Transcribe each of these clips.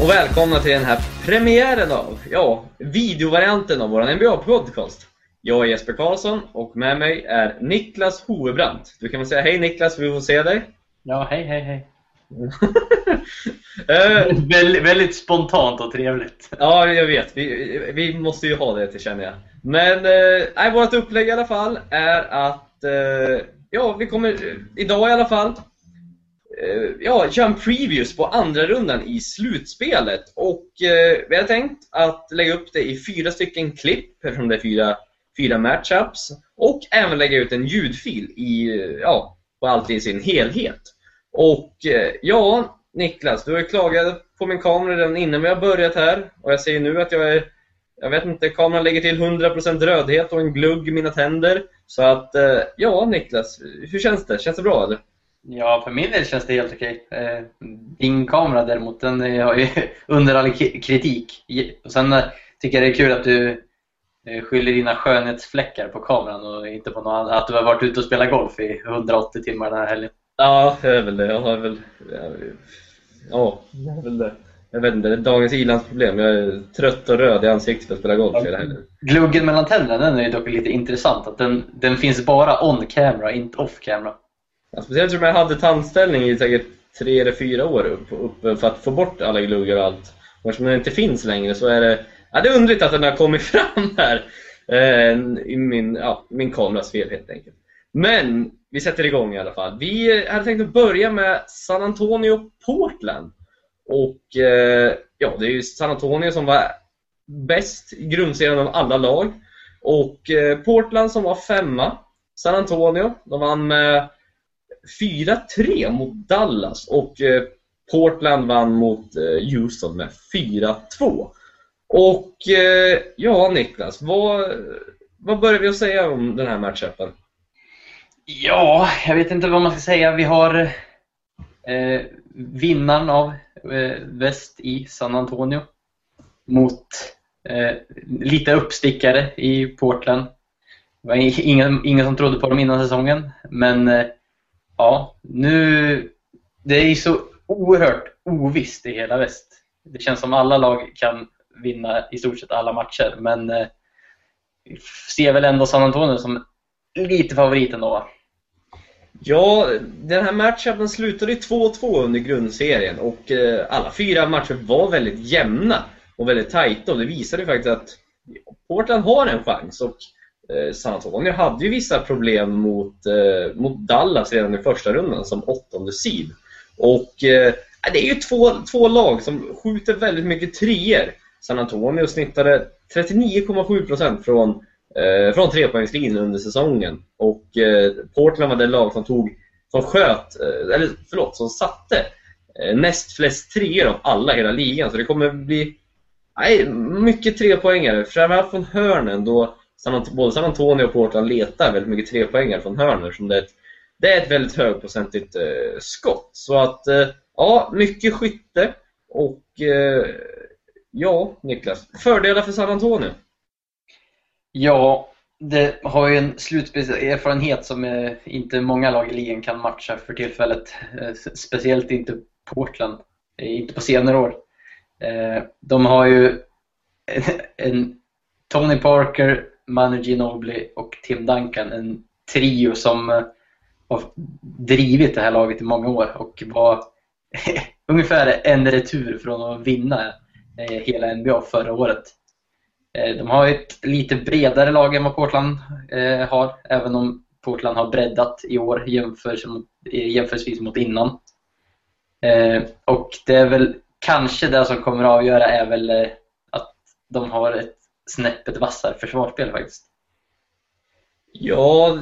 Och välkomna till den här premiären av, ja, videovarianten av vår NBA-podcast. Jag är Jesper Karlsson och med mig är Niklas Hovebrandt. Du kan väl säga hej Niklas, vi får se dig. Ja, hej, hej, hej. Eh, väldigt, väldigt spontant och trevligt. ja, jag vet. Vi, vi måste ju ha det till känner jag. Men eh, vårt upplägg i alla fall är att, eh, ja, vi kommer idag i alla fall Eh, ja, köra en previews på andra rundan i slutspelet. Och eh, vi har tänkt att lägga upp det i fyra stycken klipp, eftersom det är fyra, fyra matchups. Och även lägga ut en ljudfil i, eh, ja, på allt i sin helhet. Och eh, ja, Niklas, du har ju klagat på min kamera redan innan vi har börjat här. Och jag ser nu att jag är, jag vet inte, kameran lägger till 100% rödhet och en glugg i mina tänder. Så att, eh, ja Niklas, hur känns det? Känns det bra eller? Ja, för min del känns det helt okej. Eh, Din kamera däremot, den har ju under all kritik. Och sen eh, tycker jag det är kul att du eh, skyller dina skönhetsfläckar på kameran och inte på något. Att du har varit ute och spelat golf i 180 timmar den här helgen. Ja, jag är väl det. Jag har väl... Ja, jag är väl det. Jag vet inte, det är dagens ilandsproblem. Jag är trött och röd i ansiktet för att spela golf hela helgen. Gluggen mellan tänderna, den är dock lite intressant. Att den, den finns bara on camera, inte off camera. Ja, speciellt som jag hade tandställning i säkert tre eller fyra år upp, upp för att få bort alla gluggar och allt. Och eftersom den inte finns längre så är det, ja, det är underligt att den har kommit fram här eh, i min, ja, min kameras fel helt enkelt. Men vi sätter igång i alla fall. Vi hade tänkt att börja med San Antonio Portland. Och eh, ja, det är ju San Antonio som var bäst i grundserien av alla lag. Och eh, Portland som var femma. San Antonio, de vann med 4-3 mot Dallas och eh, Portland vann mot eh, Houston med 4-2. Och eh, ja, Niklas, vad, vad börjar vi att säga om den här matchupen? Ja, jag vet inte vad man ska säga. Vi har eh, vinnaren av eh, väst i San Antonio mot eh, lite uppstickare i Portland. Det var ingen, ingen som trodde på dem innan säsongen, men eh, ja, nu... Det är ju så oerhört ovisst i hela väst. Det känns som alla lag kan vinna i stort sett alla matcher, men eh, vi ser väl ändå San Antonio som lite favorit ändå va? Ja, den här matchen slutade 2-2 under grundserien och eh, alla fyra matcher var väldigt jämna och väldigt tajta och det visade ju faktiskt att Portland har en chans och eh, San Antonio hade ju vissa problem mot, eh, mot Dallas redan i första rundan som åttonde seed. Och eh, det är ju två, två lag som skjuter väldigt mycket treor. San Antonio snittade 39,7% från eh, från trepoängslinjen under säsongen. Och eh, Portland var det lag som tog, som sköt, eh, eller förlåt, som satte eh, näst flest treor av alla i hela ligan. Så det kommer bli nej, mycket trepoängare, framförallt från hörnen då San, både San Antonio och Portland letar väldigt mycket trepoängare från hörnor som det är ett, det är ett väldigt högprocentigt eh, skott. Så att, eh, ja, mycket skytte och eh, ja, Niklas, fördelar för San Antonio. Ja, det har ju en slutspelserfarenhet som eh, inte många lag i ligan kan matcha för tillfället. Eh, Speciellt inte Portland, eh, inte på senare år. Eh, De har ju en Tony Parker, Manu Ginobili och Tim Duncan, en trio som eh, har drivit det här laget i många år och var ungefär en retur från att vinna eh, hela NBA förra året. Eh, de har ett lite bredare lag än vad Portland har, även om Portland har breddat i år jämfört jämförelsevis mot innan. Och det är väl kanske det som kommer att avgöra är väl att de har ett snäppet vassare försvarsspel faktiskt. Ja,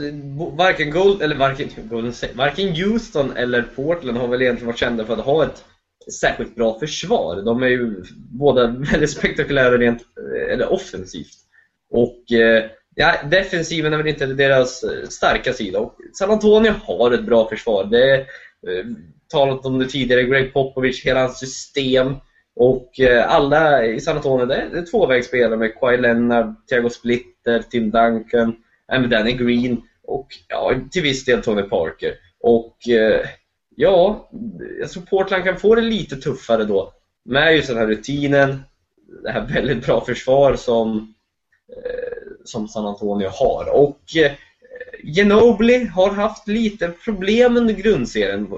varken, Gold, eller varken, Golden State, varken Houston eller Portland har väl egentligen varit kända för att ha ett särskilt bra försvar. De är ju båda väldigt spektakulära rent eller offensivt. Och eh, ja, defensiven är väl inte deras eh, starka sida. Och San Antonio har ett bra försvar. Det är eh, talat om det tidigare, Greg Popovich, hela hans system. Och eh, alla i San Antonio, det är, tvåvägsspelare med Kawhi Leonard, Thiago Splitter, Tim Duncan, även Danny Green och ja, till viss del Tony Parker. Och eh, ja, jag tror Portland kan få det lite tuffare då med just den här rutinen, det här väldigt bra försvar som, eh, som San Antonio har. Och Ginobili har haft lite problem under grundserien,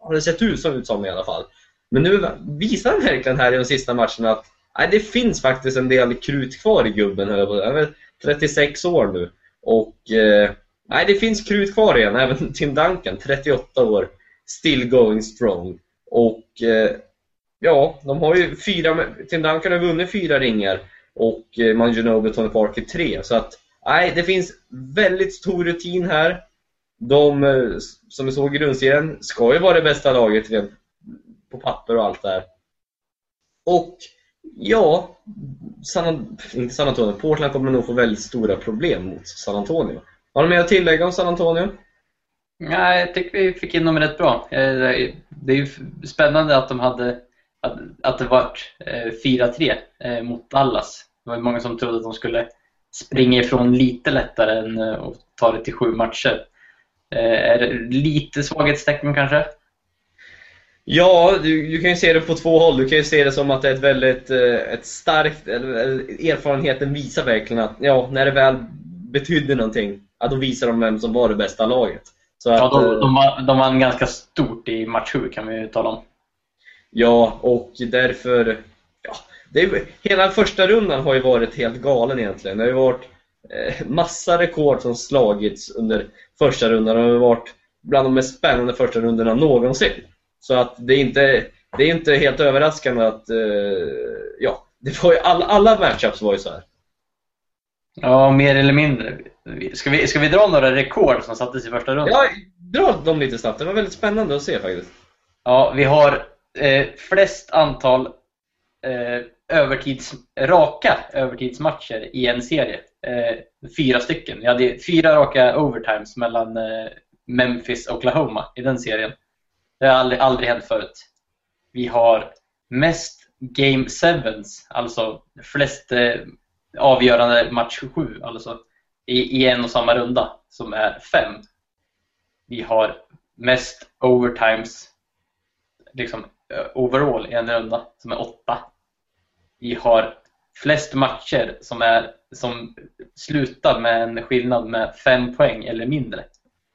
har det sett ut som, ut som i alla fall. Men nu visar han verkligen här i de sista matcherna att nej, det finns faktiskt en del krut kvar i gubben. Han är 36 år nu. Och eh, nej, det finns krut kvar igen. Även Tim Duncan, 38 år, still going strong. Och eh, ja, de har ju fyra, Tim Duncan har vunnit fyra ringar och eh, Manjanobi och Tony Parker tre. Så att nej, det finns väldigt stor rutin här. De, eh, som vi såg i grundserien, ska ju vara det bästa laget på papper och allt där. Och ja, San, inte San Antonio, Portland kommer nog få väldigt stora problem mot San Antonio. Har du mer att tillägga om San Antonio? Nej, jag tycker vi fick in dem rätt bra. Eh, det är ju spännande att de hade att det var 4-3 eh, eh, mot Dallas. Det var många som trodde att de skulle springa ifrån lite lättare än att ta det till sju matcher. Är det lite svaghetstecken kanske? Ja, du, du, kan ju se det på två håll. Du kan ju se det som att det är ett väldigt eh, ett starkt... Erfarenheten visar verkligen att ja, när det väl betydde någonting, ja, då visar de vem som var det bästa laget. Så ja, att, de, eh, de, vann, de vann ganska stort i match 7 kan vi ju tala om. Ja, och därför... Ja, det är, hela första rundan har ju varit helt galen egentligen. Det har ju varit eh, massa rekord som slagits under första rundan. Det har varit bland de mest spännande första rundorna någonsin. Så att det är inte, det är inte helt överraskande att, eh, ja, det var ju all, alla matchups var ju så här. Ja, mer eller mindre. Ska vi, ska vi dra några rekord som sattes i första rundan? Ja, dra dem lite snabbt. Det var väldigt spännande att se faktiskt. Ja, vi har eh, flest antal eh, övertids, raka övertidsmatcher i en serie. Eh, fyra stycken. Vi hade fyra raka overtimes mellan eh, Memphis och Oklahoma i den serien. Det har aldrig, aldrig hänt förut. Vi har mest Game 7 alltså flest eh, avgörande match 7 alltså, i, i, en och samma runda, som är 5. Vi har mest overtimes liksom, eh, overall i en runda, som är 8. Vi har flest matcher som, är, som slutar med en skillnad med 5 poäng eller mindre.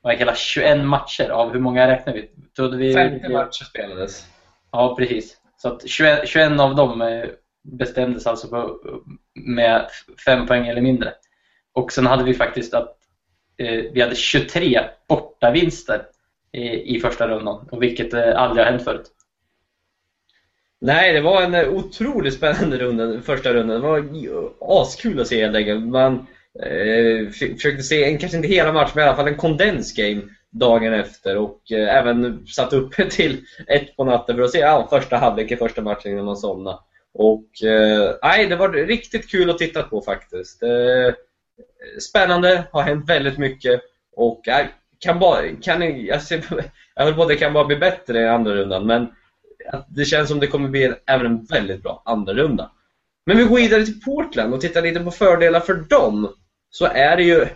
Och hela 21 matcher av hur många räknar vi? Trodde vi 50 matcher spelades. Ja, precis. Så att 21, 21 av dem eh, bestämdes alltså på, med 5 poäng eller mindre. Och sen hade vi faktiskt att eh, vi hade 23 bortavinster i, i första rundan, och vilket eh, aldrig har hänt förut. Nej, det var en otroligt spännande runda, första rundan. Det var askul att se helt enkelt. Man eh, försökte se, en, kanske inte hela matchen, men i alla fall en kondens game dagen efter och eh, även satt uppe till ett på natten för att se ja, första halvlek i första matchen innan man somnade. Och eh, nej, det var riktigt kul att titta på faktiskt. Eh, spännande, har hänt väldigt mycket och eh, kan bara, kan, jag, ser, jag höll på att det kan bara bli bättre i andra rundan men det känns som det kommer bli en, även en väldigt bra andra runda. Men vi går vidare till Portland och tittar lite på fördelar för dem. Så är det ju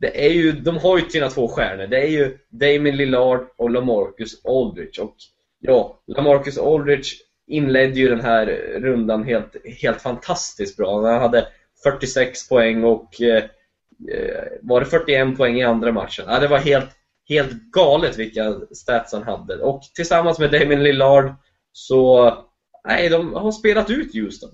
det är ju, de har ju sina två stjärnor. Det är ju Damien Lillard och LaMarcus Aldridge. Och ja, LaMarcus Aldridge inledde ju den här rundan helt, helt fantastiskt bra. Han hade 46 poäng och eh, eh var det 41 poäng i andra matchen. Ja, det var helt, helt galet vilka stats han hade. Och tillsammans med Damien Lillard så, nej, de har spelat ut Houston.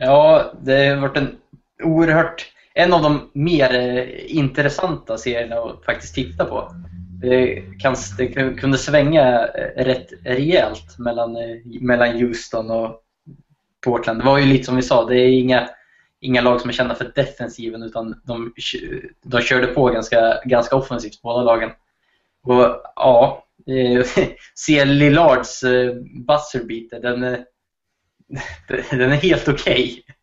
Ja, det har varit en oerhört en av de mer eh, intressanta serierna att faktiskt titta på. Det, kan, det kunde svänga eh, rätt rejält mellan, eh, mellan Houston och Portland. Det var ju lite som vi sa, det är inga, inga lag som är kända för defensiven utan de, de körde på ganska, ganska offensivt båda lagen. Och ja, se Lillards buzzerbeater, den, den är helt okej. Okay.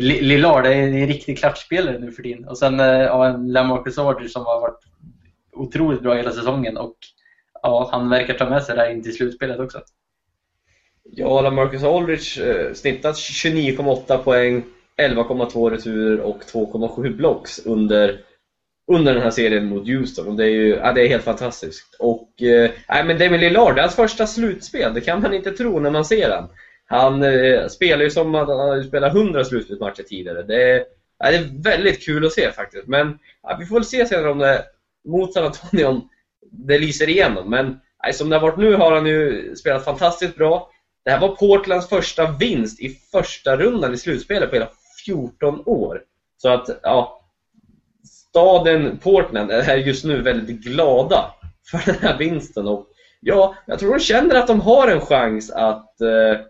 Lillard är en riktig klatschspelare nu för tiden. Och sen eh, ja, en Lamarcus Aldridge som har varit otroligt bra hela säsongen och ja, han verkar ta med sig det här in till slutspelet också. Ja, Lamarcus Aldridge eh, snittat 29,8 poäng, 11,2 returer och 2,7 blocks under under den här serien mot Houston. Och det är ju ja, det är helt fantastiskt. Och, eh, men Damien Lillard, det är hans första slutspel. Det kan man inte tro när man ser han. Han eh, spelar ju som att han har spelat 100 slutspelsmatcher tidigare. Det är, ja, det är väldigt kul att se faktiskt. Men ja, vi får väl se senare om det mot San Antonio det lyser igenom. Men nej, som det har varit nu har han ju spelat fantastiskt bra. Det här var Portlands första vinst i första rundan i slutspelet på hela 14 år. Så att, ja, staden Portland är just nu väldigt glada för den här vinsten. Och ja, jag tror de känner att de har en chans att, eh,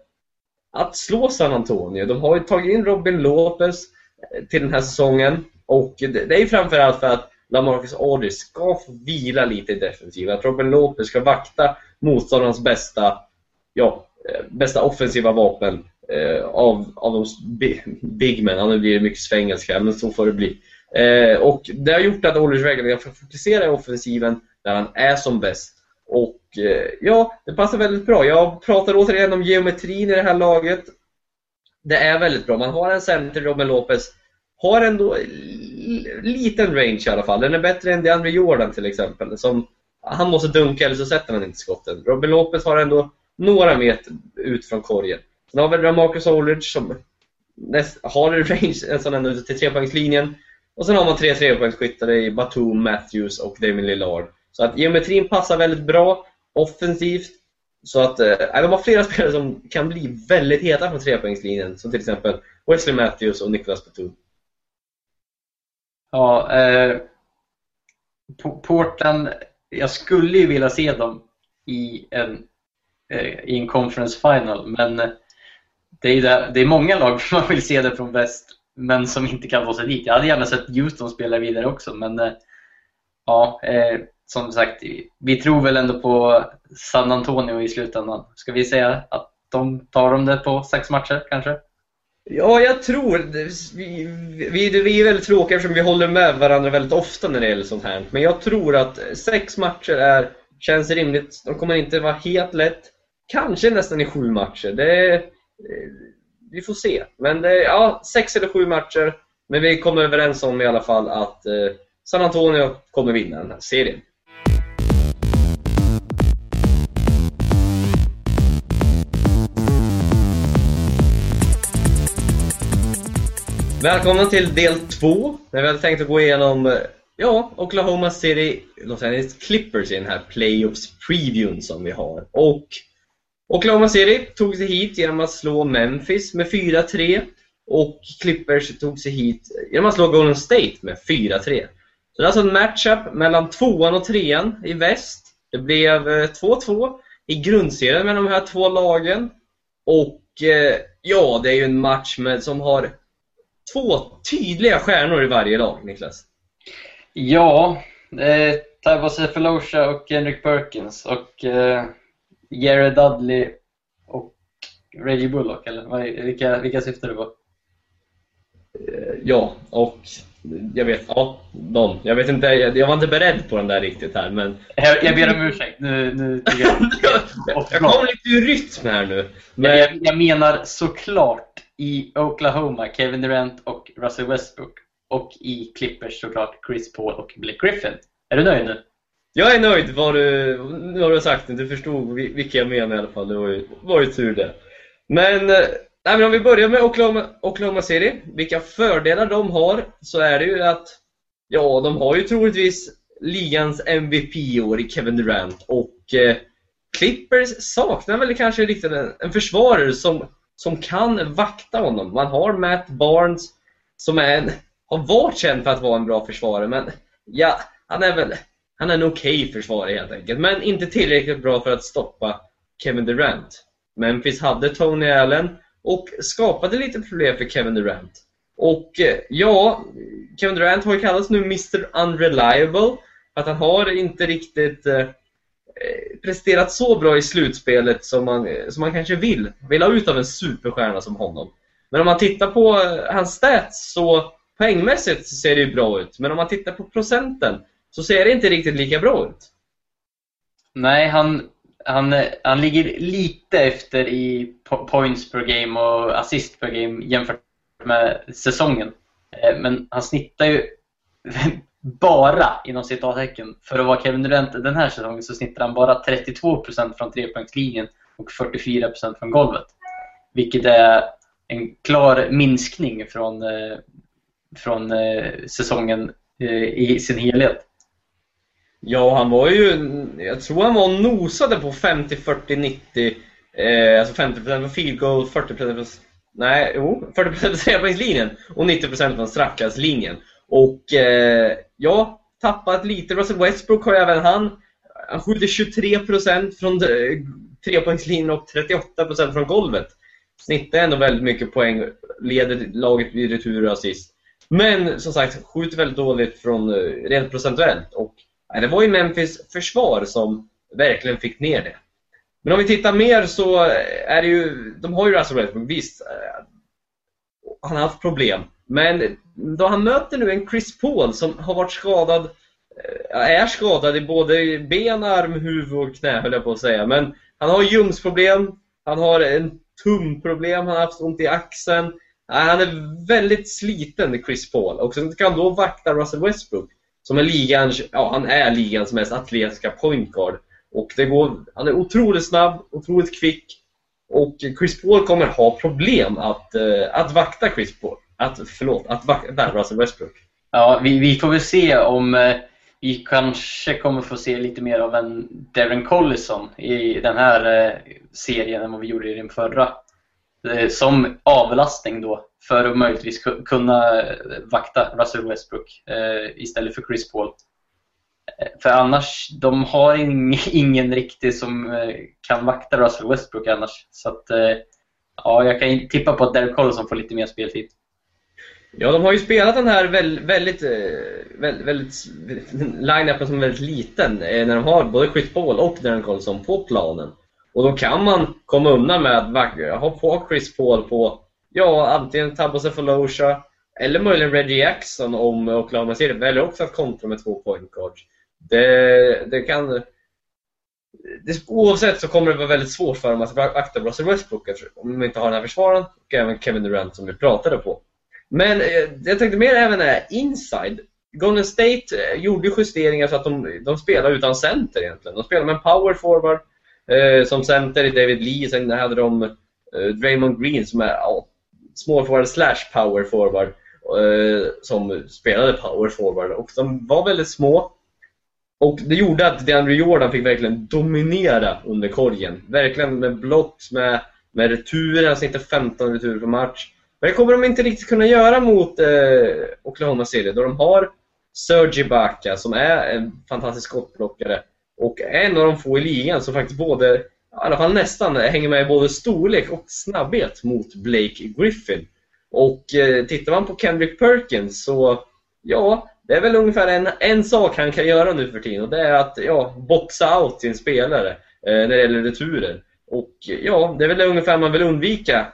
att slå San Antonio. De har ju tagit in Robin Lopez eh, till den här säsongen. Och det, är ju framförallt för att LaMarcus Aldridge ska få vila lite i defensiven. Att Robin Lopez ska vakta motståndarens bästa, ja, eh, bästa offensiva vapen eh, av, av de big men. Ja, nu blir det mycket svengelska, men så får det bli. Eh, och det har gjort att Aldridge verkligen kan fokusera i offensiven där han är som bäst. Och eh, ja, det passar väldigt bra. Jag pratar återigen om geometrin i det här laget. Det är väldigt bra. Man har en center, Robin Lopez, har ändå liten range i alla fall. Den är bättre än DeAndre Jordan till exempel. Som, han måste dunka eller så sätter han inte skotten. Robin Lopez har ändå några meter ut från korgen. Sen har vi Marcus Aldridge som näst, har range nästan ända ut till trepoängslinjen. Och sen har man tre trepoängsskyttar i Batum, Matthews och Damien Lillard. Så att geometrin passar väldigt bra offensivt. Så att eh, de har flera spelare som kan bli väldigt heta från trepoängslinjen. Som till exempel Wesley Matthews och Nicholas Batum. Ja, eh, Portland, jag skulle ju vilja se dem i en, eh, i en conference final, men eh, det är, där, det är många lag som man vill se det från väst, men som inte kan ta sig dit. Jag hade gärna sett Houston spela vidare också, men eh, ja, eh, som sagt, vi tror väl ändå på San Antonio i slutändan. Ska vi säga att de tar dem det på sex matcher kanske? Ja, jag tror vi, vi, vi är väldigt tråkiga eftersom vi håller med varandra väldigt ofta när det gäller sånt här. Men jag tror att sex matcher är, känns rimligt. De kommer inte vara helt lätt. Kanske nästan i sju matcher. Det, vi får se. Men det, ja, sex eller sju matcher. Men vi kommer överens om i alla fall att eh, San Antonio kommer vinna den här serien. Välkomna till del två, där vi hade tänkt att gå igenom eh, ja, Oklahoma City Los Angeles Clippers i den här Playoffs previewn som vi har. Och Oklahoma City tog sig hit genom att slå Memphis med 4-3 och Clippers tog sig hit genom att slå Golden State med 4-3. Så det är alltså en matchup mellan tvåan och trean i väst. Det blev eh, 2-2 i grundserien mellan de här två lagen. Och eh, ja, det är ju en match med, som har två tydliga stjärnor i varje lag, Niklas. Ja, eh, Tybo Cephalosha och Henrik Perkins och eh, Jared Dudley och Reggie Bullock, eller vilka, vilka syftar du på? Eh, ja, och jag vet, ja, de. Jag vet inte, jag, jag var inte beredd på den där riktigt här men... Jag, jag ber om ursäkt, nu, nu jag... jag kom lite ur rytm här nu. Men... Jag, jag menar såklart i Oklahoma, Kevin Durant och Russell Westbrook. Och i Clippers såklart Chris Paul och Blake Griffin. Är du nöjd nu? Jag är nöjd vad du, vad du har sagt. Du förstod vilka jag menar i alla fall. Det var ju, var ju tur det. Men, eh, nej, men om vi börjar med Oklahoma, Oklahoma City. Vilka fördelar de har så är det ju att ja, de har ju troligtvis ligans MVP i år i Kevin Durant och eh, Clippers saknar väl kanske riktigt en, en försvarare som som kan vakta honom. Man har Matt Barnes som är en, har varit känd för att vara en bra försvarare, men ja, han är väl han är en okej okay försvarare helt enkelt, men inte tillräckligt bra för att stoppa Kevin Durant. Memphis hade Tony Allen och skapade lite problem för Kevin Durant. Och eh, ja, Kevin Durant har ju kallats nu Mr Unreliable, för att han har inte riktigt Eh, Eh, presterat så bra i slutspelet som man, eh, som man kanske vill. Vill ha ut av en superstjärna som honom. Men om man tittar på eh, hans stats så poängmässigt ser det ju bra ut. Men om man tittar på procenten så ser det inte riktigt lika bra ut. Nej, han, han, han ligger lite efter i points per game och assist per game jämfört med säsongen. Men han snittar ju bara, inom citattecken, för att vara Kevin Durant den här säsongen så snittar han bara 32% från trepoängslinjen och 44% från golvet. Vilket är en klar minskning från, eh, från eh, säsongen eh, i sin helhet. Ja, han var ju, jag tror han var och nosade på 50, 40, 90, eh, alltså 50% från field goal, 40% från... nej, jo, 40% från trepoängslinjen och 90% från straffkastlinjen. Och eh, ja, tappat lite. Russell Westbrook har ju även han. Han skjuter 23% från eh, trepoängslinjen och 38% från golvet. Snittar ändå väldigt mycket poäng, leder laget vid retur och assist. Men som sagt, skjuter väldigt dåligt från eh, rent procentuellt. Och det var ju Memphis försvar som verkligen fick ner det. Men om vi tittar mer så är det ju, de har ju Russell Westbrook, visst. Eh, han har haft problem. Men då han möter nu en Chris Paul som har varit skadad, eh, är skadad i både ben, arm, huvud och knä höll jag på att säga. Men han har ljumsproblem, han har en tumproblem, han har haft ont i axeln. Eh, han är väldigt sliten, Chris Paul. Och sen kan då vakta Russell Westbrook, som är ligans, ja, han är ligans mest atletiska point guard. Och det går, han är otroligt snabb, otroligt kvick. Och Chris Paul kommer ha problem att, eh, att vakta Chris Paul. Att, förlåt, att värva Russell Westbrook. Ja, vi, vi får väl se om eh, vi kanske kommer få se lite mer av en Darren Collison i den här eh, serien än vad vi gjorde i den förra. Eh, som avlastning då, för att möjligtvis kunna eh, vakta Russell Westbrook eh, istället för Chris Paul. För annars, de har ing, ingen riktig som kan vakta Russell Westbrook annars. Så att, ja, jag kan tippa på att Derek Collison får lite mer speltid. Ja, de har ju spelat den här väldigt, eh, väldigt, väldigt, line-upen som är väldigt liten eh, när de har både Chris Paul och Darren Collison på planen. Och då kan man komma undan med att ha på Chris Paul på ja, antingen Tabo Cephalosha eller möjligen Reggie Jackson om Oklahoma City väljer också att kontra med två point guards. Det, det kan... Det, oavsett så kommer det vara väldigt svårt för dem att akta Russell Westbrook om de inte har den här försvararen och även Kevin Durant som vi pratade på. Men eh, jag tänkte mer även är inside. Golden State eh, gjorde justeringar så att de, de spelar utan center egentligen. De spelar med en power forward eh, som center i David Lee. Sen hade de eh, Draymond Green som är ja, small forward slash power forward eh, som spelade power forward. Och de var väldigt små. Och det gjorde att DeAndre Jordan fick verkligen dominera under korgen. Verkligen med blocks, med, med returer, han snittade 15 returer per match. Men det kommer de inte riktigt kunna göra mot eh, Oklahoma City då de har Serge Ibaka som är en fantastisk skottblockare och en av de få i ligan som faktiskt både, i alla fall nästan, hänger med i både storlek och snabbhet mot Blake Griffin. Och eh, tittar man på Kendrick Perkins så, ja, det är väl ungefär en, en sak han kan göra nu för tiden och det är att ja, boxa out sin spelare eh, när det gäller returer. Och ja, det är väl det ungefär man vill undvika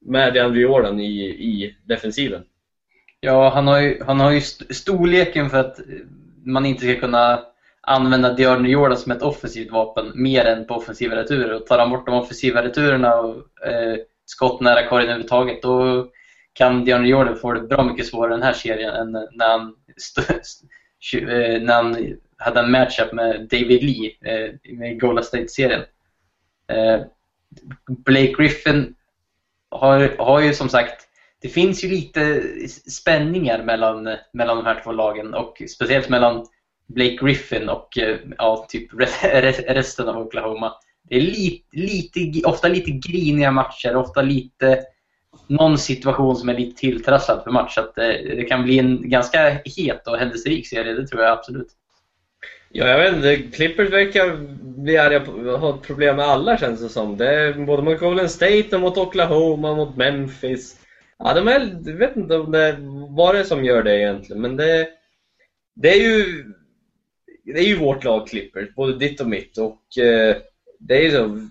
med DeAndre Jordan i, i defensiven. Ja, han har, ju, han har ju storleken för att eh, man inte ska kunna använda DeAndre Jordan som ett offensivt vapen mer än på offensiva returer. Och tar han bort de offensiva returerna och eh, skott nära korgen överhuvudtaget då kan DeAndre Jordan få det bra mycket svårare den här serien än när han eh, när han hade en matchup med David Lee eh, med Golden State-serien. Eh, Blake Griffin har, har ju som sagt, det finns ju lite spänningar mellan, mellan de här två lagen och speciellt mellan Blake Griffin och eh, ja, typ resten av Oklahoma. Det är lite, lite, ofta lite griniga matcher, ofta lite någon situation som är lite tilltrasslad för match. Så att det, det kan bli en ganska het och händelserik serie, det tror jag absolut. Ja, jag vet inte. Clippers verkar bli arga på, ha problem med alla känns det som. Det är både mot Golden State och mot Oklahoma, mot Memphis. Ja, de är, jag vet inte om det, vad det är som gör det egentligen, men det, det är ju det är ju vårt lag Clippers, både ditt och mitt. Och eh, det är ju så,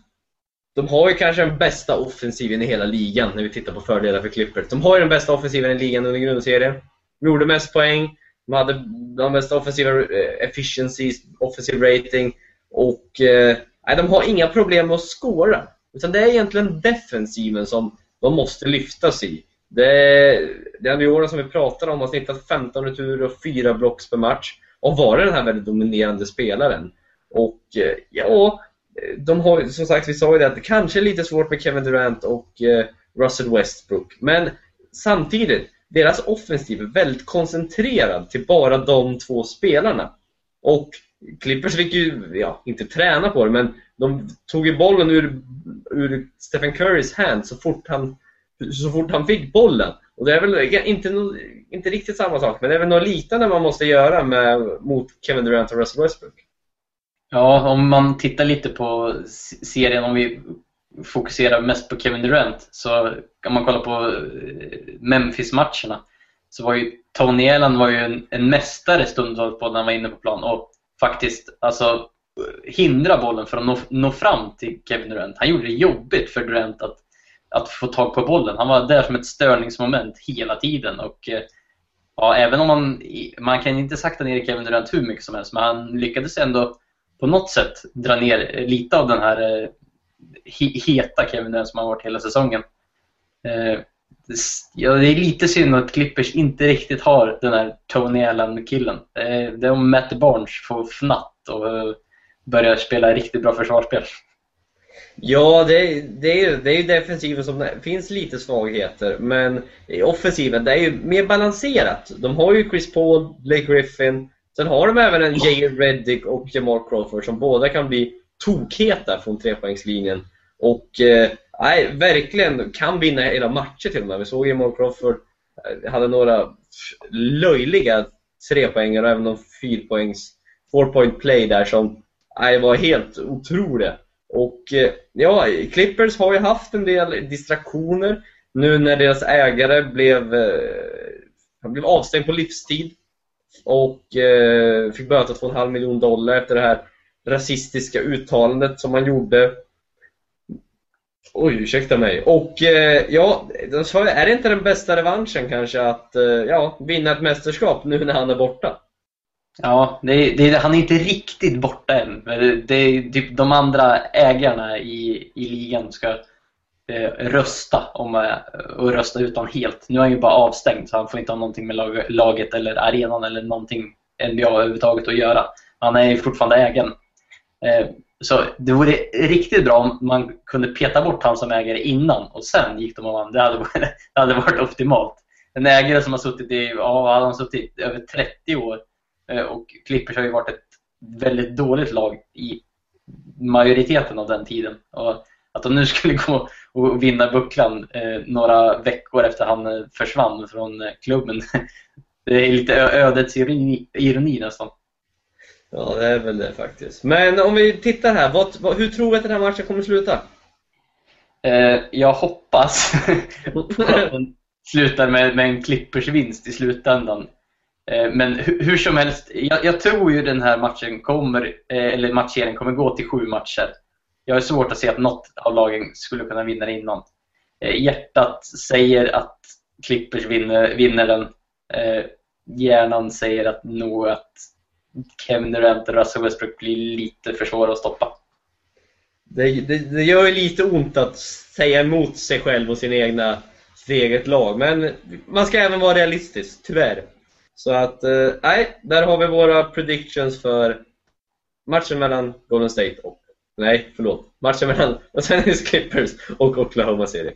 de har ju kanske den bästa offensiven i hela ligan när vi tittar på fördelar för Clippers. De har ju den bästa offensiven i ligan under grundserien. De gjorde mest poäng. De hade de bästa offensiva eh, efficiencies, offensive rating. Och eh, de har inga problem med att skåra. Utan det är egentligen defensiven som de måste lyftas i. Det, det åren som vi pratade om har snittat 15 returer och 4 blocks per match och varit den här väldigt dominerande spelaren. Och eh, ja, de har som sagt, vi sa ju det att det kanske är lite svårt med Kevin Durant och eh, Russell Westbrook. Men samtidigt, deras offensiv är väldigt koncentrerad till bara de två spelarna. Och Clippers fick ju, ja, inte träna på det, men de tog ju bollen ur, ur Stephen Currys hand så fort, han, så fort han fick bollen. Och det är väl inte, inte riktigt samma sak, men det är väl något liknande man måste göra med, mot Kevin Durant och Russell Westbrook. Ja, om man tittar lite på serien, om vi fokuserar mest på Kevin Durant, så kan man kolla på eh, Memphis-matcherna. Så var ju Tony Allen var ju en, en mästare stundtals på när han var inne på plan och faktiskt alltså, hindra bollen från att nå, nå fram till Kevin Durant. Han gjorde det jobbigt för Durant att, att få tag på bollen. Han var där som ett störningsmoment hela tiden. Och eh, ja, Även om man, man kan inte sakta ner Kevin Durant hur mycket som helst, men han lyckades ändå på något sätt dra ner lite av den här eh, heta Kevin Durant som har varit hela säsongen. Eh, ja, det är lite synd att Clippers inte riktigt har den här Tony Allen-killen. Eh, det är om Matt Barnes får fnatt och eh, börjar spela riktigt bra försvarsspel. Ja, det, det, är, det är ju defensiven som det finns lite svagheter, men i offensiven det är ju mer balanserat. De har ju Chris Paul, Blake Griffin, sen har de även en J. Reddick och Jamal Crawford som båda kan bli tokheta från trepoängslinjen. Och eh, nej, verkligen kan vinna hela matcher till och med. Vi såg Jamal Crawford eh, hade några löjliga trepoängare och även någon fyrpoängs four point play där som nej, var helt otroliga. Och eh, ja, Clippers har ju haft en del distraktioner nu när deras ägare blev, han blev avstängd på livstid och fick böta 2,5 miljoner dollar efter det här rasistiska uttalandet som han gjorde. Oj, ursäkta mig. Och eh, ja, är det inte den bästa revanschen kanske att eh, ja, vinna ett mästerskap nu när han är borta? Ja, det det han är inte riktigt borta än. Det är typ de andra ägarna i, i ligan ska eh, rösta om, eh, och rösta ut honom helt. Nu är han ju bara avstängd så han får inte ha någonting med lag, laget eller arenan eller någonting NBA överhuvudtaget att göra. Han är ju fortfarande ägaren. Eh, så det vore riktigt bra om man kunde peta bort han som ägare innan och sen gick de och vann. Det hade, varit, det hade varit optimalt. En ägare som har suttit i ja, han har suttit över 30 år eh, och Clippers har ju varit ett väldigt dåligt lag i majoriteten av den tiden. Och att de nu skulle gå och vinna bucklan eh, några veckor efter han försvann från klubben. Det är lite ödets ironi, ironi nästan. Ja, det är väl det faktiskt. Men om vi tittar här, vad, vad, hur tror du att den här matchen kommer sluta? Eh, jag hoppas att den slutar med, med en Clippers vinst i slutändan. Eh, men hur, hur, som helst, jag, jag, tror ju den här matchen kommer, eh, eller matchserien kommer gå till sju matcher. Jag har svårt att se att något av lagen skulle kunna vinna det innan. Eh, hjärtat säger att Clippers vinner, vinner den. Eh, hjärnan säger att nog att Kevin Durant och Russell Westbrook blir lite för svåra att stoppa. Det, det, det gör ju lite ont att säga emot sig själv och sin egna, sitt eget lag, men man ska även vara realistisk, tyvärr. Så att, eh, där har vi våra predictions för matchen mellan Golden State och, nej, förlåt, matchen mellan Los Angeles Clippers och Oklahoma City.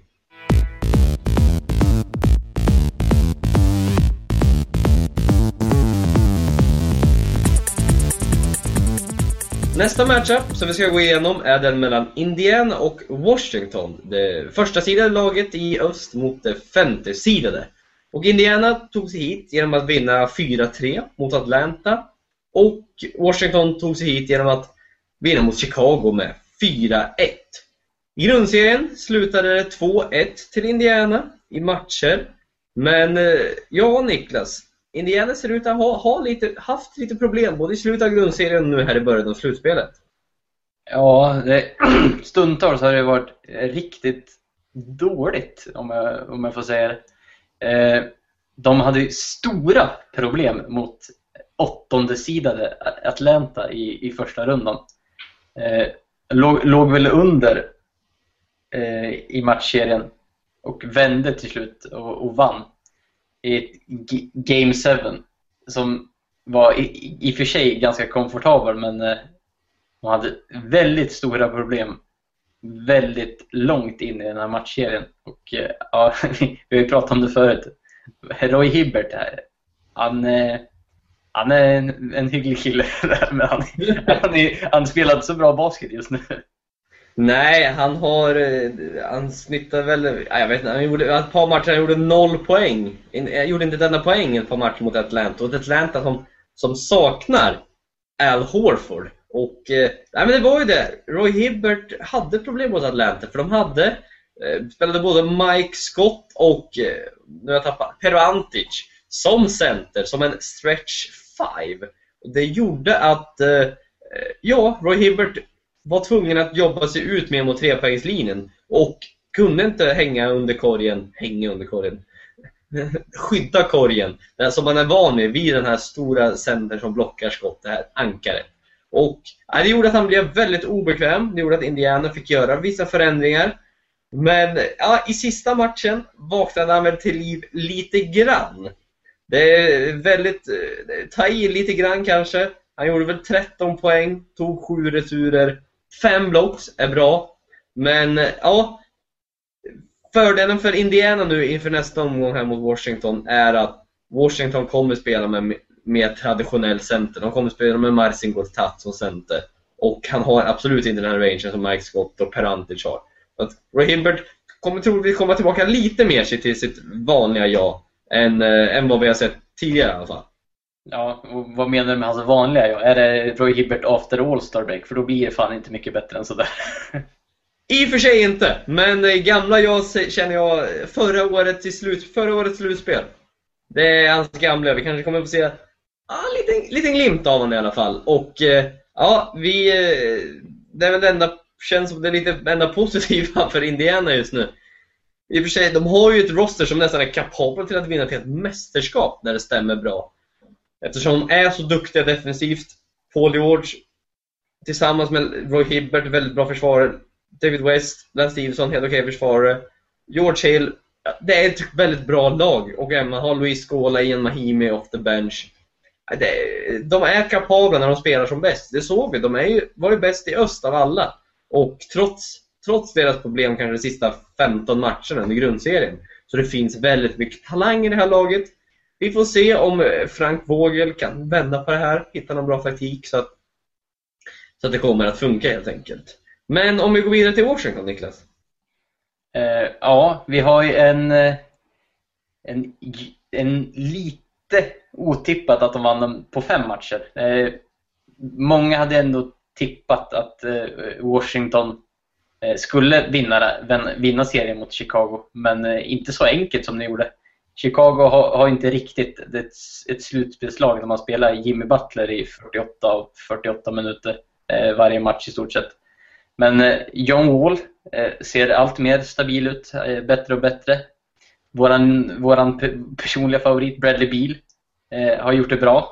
Nästa matchup som vi ska gå igenom är den mellan Indiana och Washington. Det första sidade laget i öst mot det femte sidade. Och Indiana tog sig hit genom att vinna 4-3 mot Atlanta. Och Washington tog sig hit genom att vinna mot Chicago med 4-1. I grundserien slutade det 2-1 till Indiana i matcher. Men eh, ja, Niklas. Indiana ser ut att ha, ha lite, haft lite problem både i slutet av grundserien och nu här i början av slutspelet. Ja, det, stundtals har det varit riktigt dåligt om jag, om jag får säga det. Eh, de hade stora problem mot åttondesidade Atlanta i, i första rundan. Eh, låg, låg väl under eh, i matchserien och vände till slut och, och vann i ett Game 7 som var i, i och för sig ganska komfortabel men eh, de hade väldigt stora problem väldigt långt in i den här matchserien. Och eh, ja, vi har ju pratat om det förut. Roy Hibbert här, han, eh, han är en, en hygglig kille men han, han, är, han spelar inte så bra basket just nu. Nej, han har... Eh, han snittar väl... Jag vet inte, han gjorde ett par matcher, han gjorde noll poäng. Han eh, gjorde inte denna poäng ett par matcher mot Atlanta. Och ett Atlanta som, som saknar Al Horford. Och, eh, nej men det var ju det. Roy Hibbert hade problem mot Atlanta för de hade spelade både Mike Scott och, nu har jag tappat, Pero Antic som center, som en stretch five. Det gjorde att, ja, Roy Hibbert var tvungen att jobba sig ut mer mot trepoängslinjen och kunde inte hänga under korgen, hänga under korgen, skydda korgen, som man är van vid, vid den här stora centern som blockar skott, det här ankaret. Och Det gjorde att han blev väldigt obekväm. Det gjorde att Indiana fick göra vissa förändringar. Men ja, i sista matchen vaknade han väl till liv lite grann. Det är väldigt, eh, ta i lite grann kanske. Han gjorde väl 13 poäng, tog 7 returer. Fem blocks är bra. Men ja, fördelen för Indiana nu inför nästa omgång här mot Washington är att Washington kommer spela med mer traditionell center. De kommer spela med Marcin Gortat som center. Och han har absolut inte den här rangen som Mike Scott och Perantic har. Så att Roy Hibbert kommer troligtvis komma tillbaka lite mer till sitt vanliga jag än, äh, än vad vi har sett tidigare i alla fall. Ja, och vad menar du med hans vanliga jag? Är det Roy Hibbert after All-Star break? För då blir det fan inte mycket bättre än sådär. I och för sig inte, men eh, gamla jag känner jag förra året slut, förra årets slutspel. Det är hans gamla. Vi kanske kommer att få se ja, liten, liten glimt av honom i alla fall. Och eh, ja, vi, eh, det är väl det enda, känns som det är lite enda positiva för Indiana just nu. I och för sig, de har ju ett roster som nästan är kapabel till att vinna till ett mästerskap när det stämmer bra. Eftersom de är så duktiga defensivt. Paul George tillsammans med Roy Hibbert, väldigt bra försvarare. David West, Lance Stevenson, helt okej okay försvarare. George Hill, det är ett väldigt bra lag. Och man har Luis Scola, Ian Mahimi off the bench de är kapabla när de spelar som bäst. Det såg vi. De är ju, var ju bäst i öst av alla. Och trots, trots deras problem kanske de sista 15 matcherna under grundserien. Så det finns väldigt mycket talang i det här laget. Vi får se om eh, Frank Vogel kan vända på det här, hitta någon bra taktik så att, så att det kommer att funka helt enkelt. Men om vi går vidare till Washington, Niklas? Uh, ja, vi har ju en, eh, en, en lite otippat att de vann på fem matcher. Uh, många hade ändå tippat att uh, Washington skulle vinna, vinna serien mot Chicago, men inte så enkelt som de gjorde. Chicago har, har inte riktigt ett, ett slutspelslag när man spelar Jimmy Butler i 48 av 48 minuter eh, varje match i stort sett. Men eh, John Wall eh, ser allt mer stabil ut, bättre och bättre. Våran, våran personliga favorit Bradley Beal eh, har gjort det bra.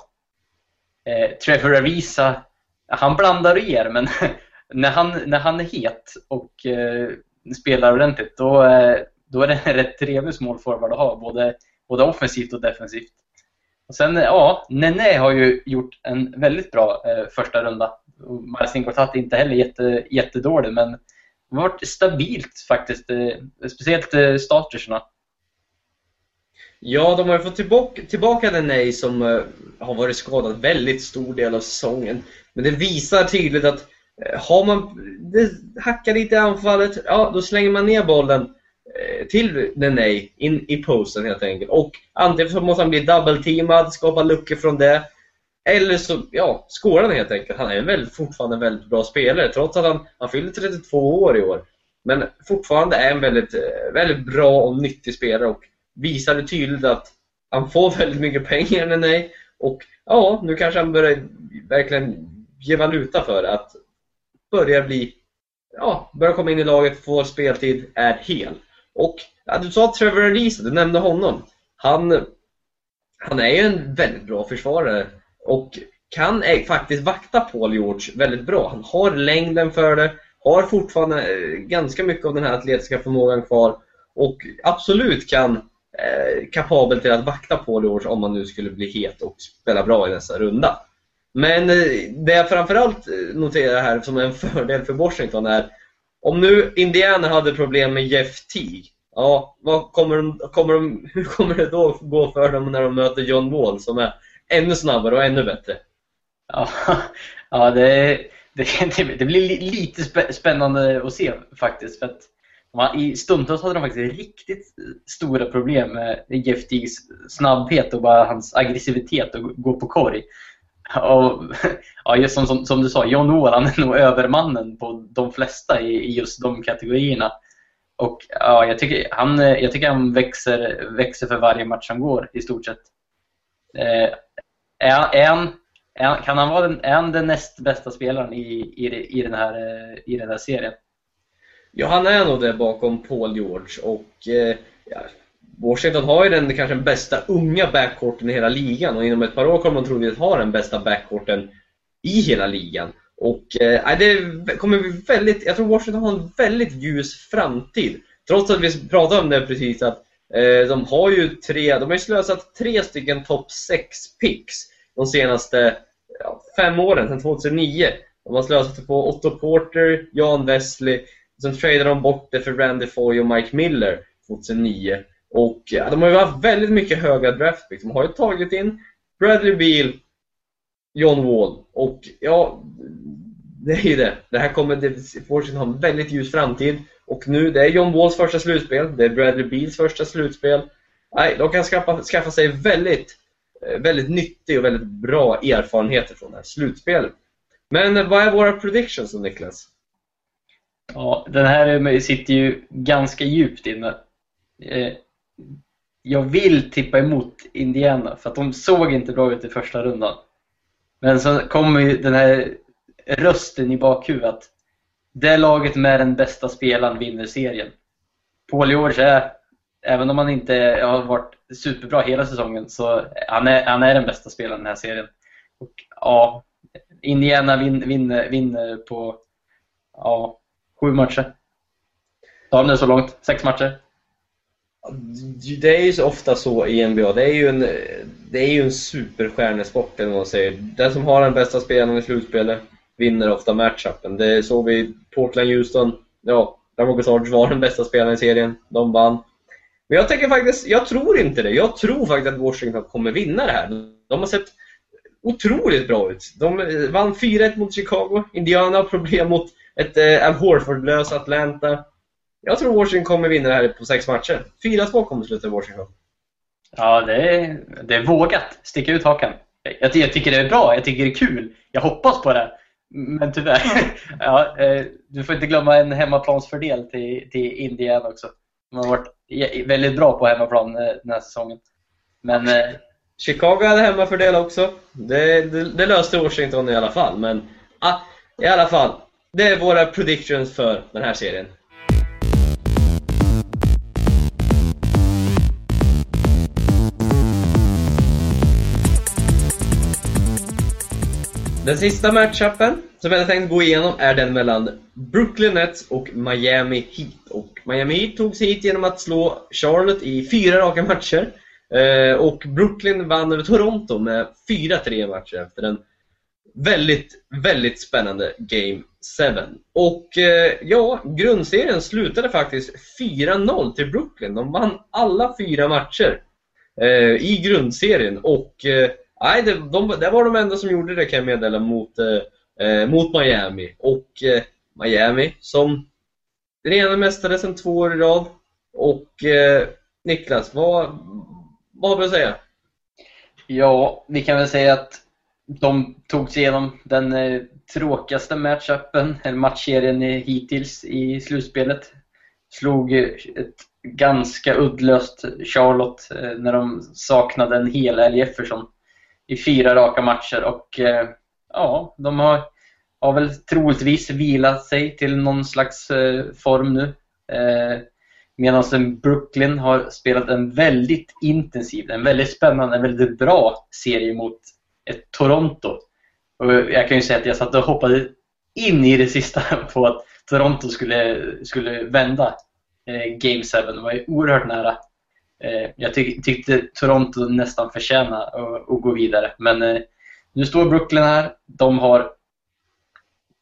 Eh, Trevor Ariza, han blandar och ger, men när, han, när han är het och eh, spelar ordentligt, då, då är det en rätt trevlig small forward att ha, både, både offensivt och defensivt. Och sen, eh, ja, Nene har ju gjort en väldigt bra eh, första runda. Marcin Gortat är inte heller jätte, jättedålig, men det har varit stabilt faktiskt. Eh, speciellt eh, starterserna. Ja, de har ju fått tillbaka, tillbaka Nene som eh, har varit skadad väldigt stor del av säsongen. Men det visar tydligt att eh, har man det hackar lite i anfallet, ja då slänger man ner bollen Eh, till Deney in i posten helt enkelt. Och antingen så måste han bli double-teamad, skapa luckor från det. Eller så, ja, skårar han helt enkelt. Han är väl fortfarande en väldigt bra spelare trots att han, han fyller 32 år i år. Men fortfarande är en väldigt, eh, väldigt bra och nyttig spelare. Och visade tydligt att han får väldigt mycket pengar än nej. Och ja, nu kanske han börjar verkligen ge valuta för att börja bli ja, börja komma in i laget, få speltid, är hel. Och ja, du sa Trevor Ariza, du nämnde honom. Han, han är ju en väldigt bra försvarare och kan faktiskt vakta Paul George väldigt bra. Han har längden för det, har fortfarande eh, ganska mycket av den här atletiska förmågan kvar och absolut kan eh, kapabel till att vakta Paul George om han nu skulle bli het och spela bra i nästa runda. Men eh, det jag framförallt eh, noterar här som en fördel för Washington är om nu Indiana hade problem med Jeff Teague, ja, vad kommer de, kommer de, hur kommer det då gå för dem när de möter John Wall som är ännu snabbare och ännu bättre? Ja, ja det, det, det blir lite spännande att se faktiskt. För att I stundtals hade de faktiskt riktigt stora problem med Jeff Teagues snabbhet och bara hans aggressivitet och gå på korg. Och, ja, just som, som, som, du sa, John Wall är nog övermannen på de flesta i, i just de kategorierna. Och ja, jag tycker han, jag tycker han växer, växer för varje match som går i stort sett. Eh, är, är, han, är kan han vara den, är han den näst bästa spelaren i, i, i, den här, i den här serien? Ja, han är nog det bakom Paul George och eh, Washington har ju den kanske den bästa unga backcourten i hela ligan och inom ett par år kommer de troligtvis ha den bästa backcourten i hela ligan. Och eh, det kommer bli väldigt, jag tror Washington har en väldigt ljus framtid. Trots att vi pratade om det precis att eh, de har ju tre, de har ju slösat tre stycken topp 6 picks de senaste ja, fem åren, sedan 2009. De har slösat på Otto Porter, Jan Wesley, sen tradade de bort det för Randy Foy och Mike Miller 2009. Och ja, de har ju haft väldigt mycket höga draftpicks. De har ju tagit in Bradley Beal, John Wall och ja, det är ju det. Det här kommer Washington ha en väldigt ljus framtid. Och nu, det är John Walls första slutspel, det är Bradley Beals första slutspel. Nej, de kan skaffa, skaffa sig väldigt, eh, väldigt nyttig och väldigt bra erfarenheter från det här slutspelet. Men vad är våra predictions då, Niklas? Ja, den här sitter ju ganska djupt inne. Eh, jag vill tippa emot Indiana för att de såg inte bra ut i första rundan. Men så kommer ju den här rösten i bakhuvudet att det laget med den bästa spelaren vinner serien. Paul George är, även om han inte har varit superbra hela säsongen, så han är han är den bästa spelaren i den här serien. Och ja, Indiana vinner, vinner, vinner på ja, sju matcher. Tar de det så långt? Sex matcher? Det är ju ofta så i NBA. Det är ju en, det är ju en superstjärnesport, eller vad man säger. Den som har den bästa spelaren i slutspelet vinner ofta matchupen. Det såg vi i Portland-Houston. Ja, Marcus Aldridge var den bästa spelaren i serien. De vann. Men jag tänker faktiskt, jag tror inte det. Jag tror faktiskt att Washington kommer vinna det här. De har sett otroligt bra ut. De eh, vann 4-1 mot Chicago. Indiana har problem mot ett eh, Al Horford-löst Atlanta. Jag tror Washington kommer vinna det här på sex matcher. 4-2 kommer sluta i Washington. Ja, det är, det är vågat. Sticka ut hakan. Jag, jag, tycker det är bra, jag tycker det är kul. Jag hoppas på det. Men tyvärr, ja, eh, du får inte glömma en hemmaplansfördel till, till Indiana också. De har varit väldigt bra på hemmaplan eh, den här säsongen. Men, eh, Chicago hade hemmafördel också. Det, det, det, löste Washington i alla fall. Men ah, i alla fall, det är våra predictions för den här serien. Den sista matchupen som jag tänkte gå igenom är den mellan Brooklyn Nets och Miami Heat. Och Miami Heat tog sig hit genom att slå Charlotte i fyra raka matcher. Eh, och Brooklyn vann över Toronto med 4-3 matcher efter en väldigt, väldigt spännande Game 7. Och eh, ja, grundserien slutade faktiskt 4-0 till Brooklyn. De vann alla fyra matcher eh, i grundserien och Nej, det, de, det var de enda som gjorde det kan jag meddela mot, eh, eh mot Miami. Och eh, Miami som rena mästare sedan två år i rad. Och eh, Niklas, vad, vad har du att säga? Ja, vi kan väl säga att de tog sig igenom den eh, tråkigaste matchupen, eller matchserien hittills i slutspelet. Slog eh, ett ganska uddlöst Charlotte eh, när de saknade en hel Al Jefferson i fyra raka matcher och eh, ja, de har, har väl troligtvis vilat sig till någon slags eh, form nu. Eh, medan Brooklyn har spelat en väldigt intensiv, en väldigt spännande, en väldigt bra serie mot ett Toronto. Och jag kan ju säga att jag satt och hoppade in i det sista på att Toronto skulle, skulle vända Game 7. Det var ju oerhört nära. Eh, jag tyck, tyckte Toronto nästan förtjänade att, att gå vidare. Men eh, nu står Brooklyn här. De har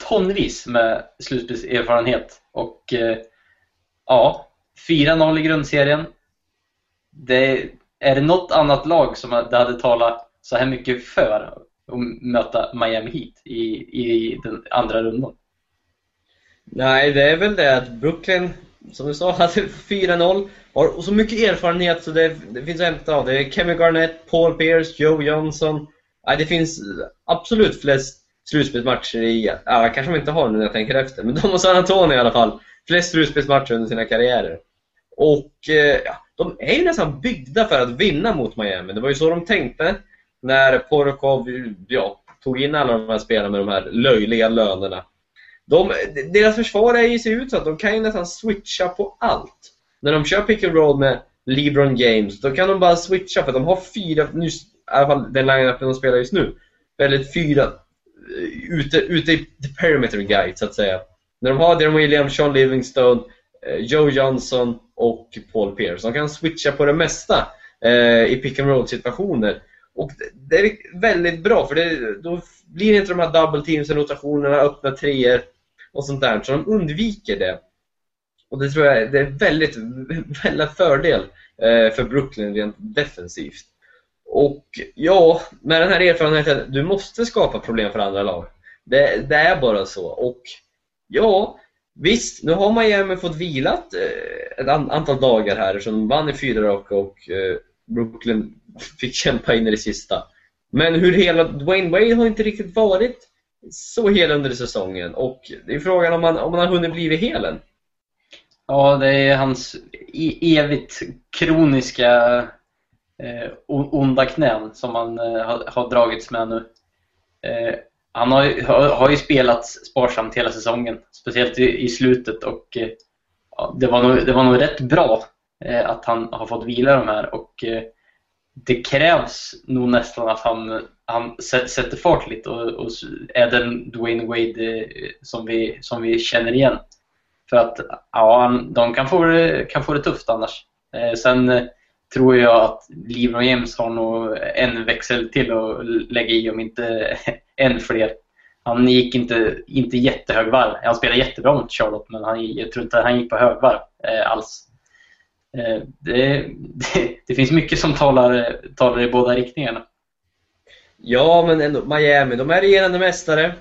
tonvis med slutspelserfarenhet. Och eh, ja, 4-0 i grundserien. Det, är det något annat lag som det hade talat så här mycket för att möta Miami Heat i, i den andra rundan? Nej, det är väl det att Brooklyn, som du sa, alltså, hade 4-0. Har så mycket erfarenhet så det, det finns att hämta av. Det är Kevin Garnett, Paul Pierce, Joe Johnson. Nej, det finns eh, absolut flest slutspelsmatcher i, ja, kanske de inte har nu när jag tänker efter, men de och San Antonio i alla fall. Flest slutspelsmatcher under sina karriärer. Och eh, ja, de är ju nästan byggda för att vinna mot Miami. Det var ju så de tänkte när Porokov ja, tog in alla de här spelarna med de här löjliga lönerna. De, deras försvar är ju ser ut så att de kan ju nästan switcha på allt. När de kör pick and roll med LeBron James, då kan de bara switcha för de har fyra, nu, i alla fall den line-upen de spelar just nu, väldigt fyra eh, ute, ute i the perimeter guide så att säga. När de har Darren Williams, Sean Livingstone, eh, Joe Johnson och Paul Pierce. De kan switcha på det mesta eh, i pick and roll situationer. Och det är väldigt bra för det, då blir det inte de här double teams, rotationerna, öppna treor och sånt där. Så de undviker det. Och det tror jag det är väldigt, väldigt fördel eh, för Brooklyn rent defensivt. Och ja, med den här erfarenheten, du måste skapa problem för andra lag. Det, det är bara så. Och ja, visst, nu har Miami fått vilat eh, ett antal dagar här som de vann i fyra raka och eh, Brooklyn fick kämpa in i det sista. Men hur hela Dwayne Wade har inte riktigt varit så hel under säsongen och det är frågan om han om han har hunnit bli hel än. Ja, det är hans e, evigt kroniska eh, onda knän som han eh, har, har, dragits med nu. Eh, han har, har, har, ju spelat sparsamt hela säsongen, speciellt i, i slutet och eh, ja, det, var nog, det var nog rätt bra eh, att han har fått vila de här och eh, det krävs nog nästan att han, han sätter fart lite och, och är den Dwayne Wade eh, som vi, som vi känner igen. För att ja, de kan få det, kan få det tufft annars. Eh, sen eh, tror jag att LeBron James har nog en växel till att lägga i, om inte än fler. Han gick inte, inte jättehög varv. Han spelade jättebra mot Charlotte, men han, jag tror inte han gick på högvarv eh, alls. Eh, det, det, det, finns mycket som talar, talar i båda riktningarna. Ja, men ändå, Miami, de är regerande mästare.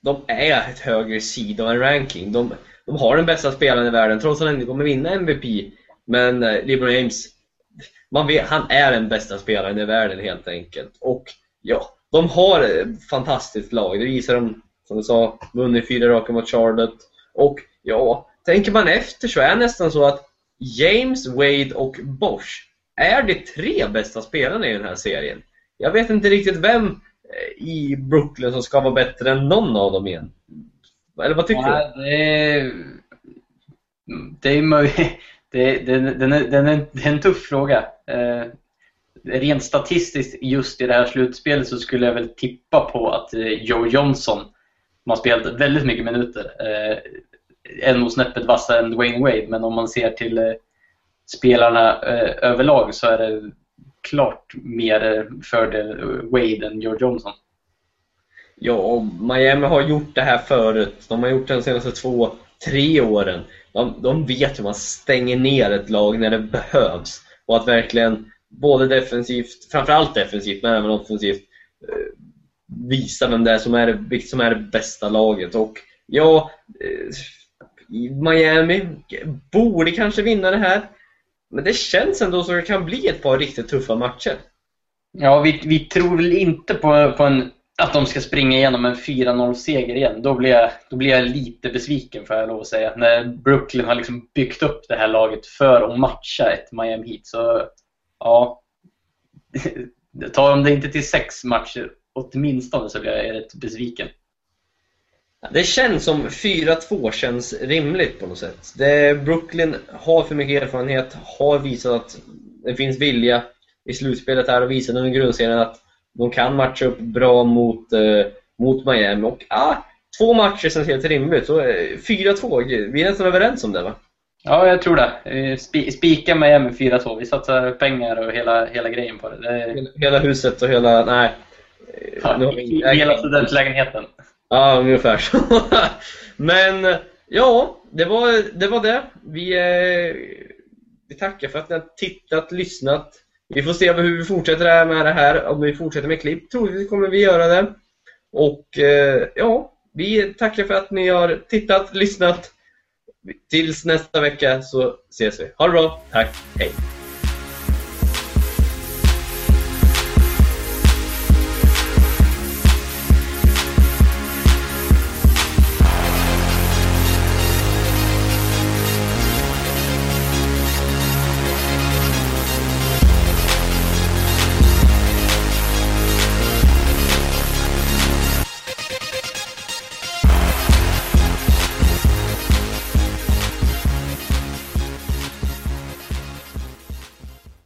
De är ett högre sida en ranking. De, de har den bästa spelaren i världen, trots att han inte kommer vinna MVP. Men eh, LeBron James, man vet, han är den bästa spelaren i världen helt enkelt. Och ja, de har ett fantastiskt lag. Det visar de, som du sa, vunnit fyra raka mot Charlotte. Och ja, tänker man efter så är det nästan så att James, Wade och Bosch är de tre bästa spelarna i den här serien. Jag vet inte riktigt vem eh, i Brooklyn som ska vara bättre än någon av dem igen. Eller vad tycker ja, du? Det är, det är möjligt. Det, det, den, är, den är, det är en tuff fråga. Eh, rent statistiskt just i det här slutspelet så skulle jag väl tippa på att eh, Joe Johnson, som har spelat väldigt mycket minuter, eh, är nog snäppet vassare än Dwayne Wade. Men om man ser till eh, spelarna eh, överlag så är det klart mer fördel Wade än George Johnson. Ja, och Miami har gjort det här förut. De har gjort det de senaste två, tre åren. De, de vet hur man stänger ner ett lag när det behövs. Och att verkligen, både defensivt, framförallt defensivt, men även offensivt, eh, visa vem det är som är det, som är det bästa laget. Och ja, eh, Miami borde kanske vinna det här. Men det känns ändå som det kan bli ett par riktigt tuffa matcher. Ja, vi, vi tror väl inte på, på en, att de ska springa igenom en 4-0-seger igen. Då blir, jag, då blir jag lite besviken får jag lov att säga. När Brooklyn har liksom byggt upp det här laget för att matcha ett Miami Heat. Så ja, tar de det inte till sex matcher åtminstone så blir jag rätt besviken. Det känns som 4-2 känns rimligt på något sätt. Det, Brooklyn har för mycket erfarenhet, har visat att det finns vilja i slutspelet här och visat under grundserien att de kan matcha upp bra mot, eh, mot Miami. Och ah, två matcher känns helt rimligt. Så 4-2, eh, vi är nästan överens om det va? Ja, jag tror det. Spika med M4-2. Vi satsar pengar och hela, hela grejen på det. det... Hela huset och hela... Nej. Ja, hela studentlägenheten. Ja, ungefär så. Men ja, det var det. Var det. Vi, eh, vi tackar för att ni har tittat, lyssnat. Vi får se hur vi fortsätter med det här. Om vi fortsätter med klipp, troligtvis kommer vi göra det. Och eh, ja, vi tackar för att ni har tittat, lyssnat. Tills nästa vecka så ses vi. Ha det bra. Tack. Hej.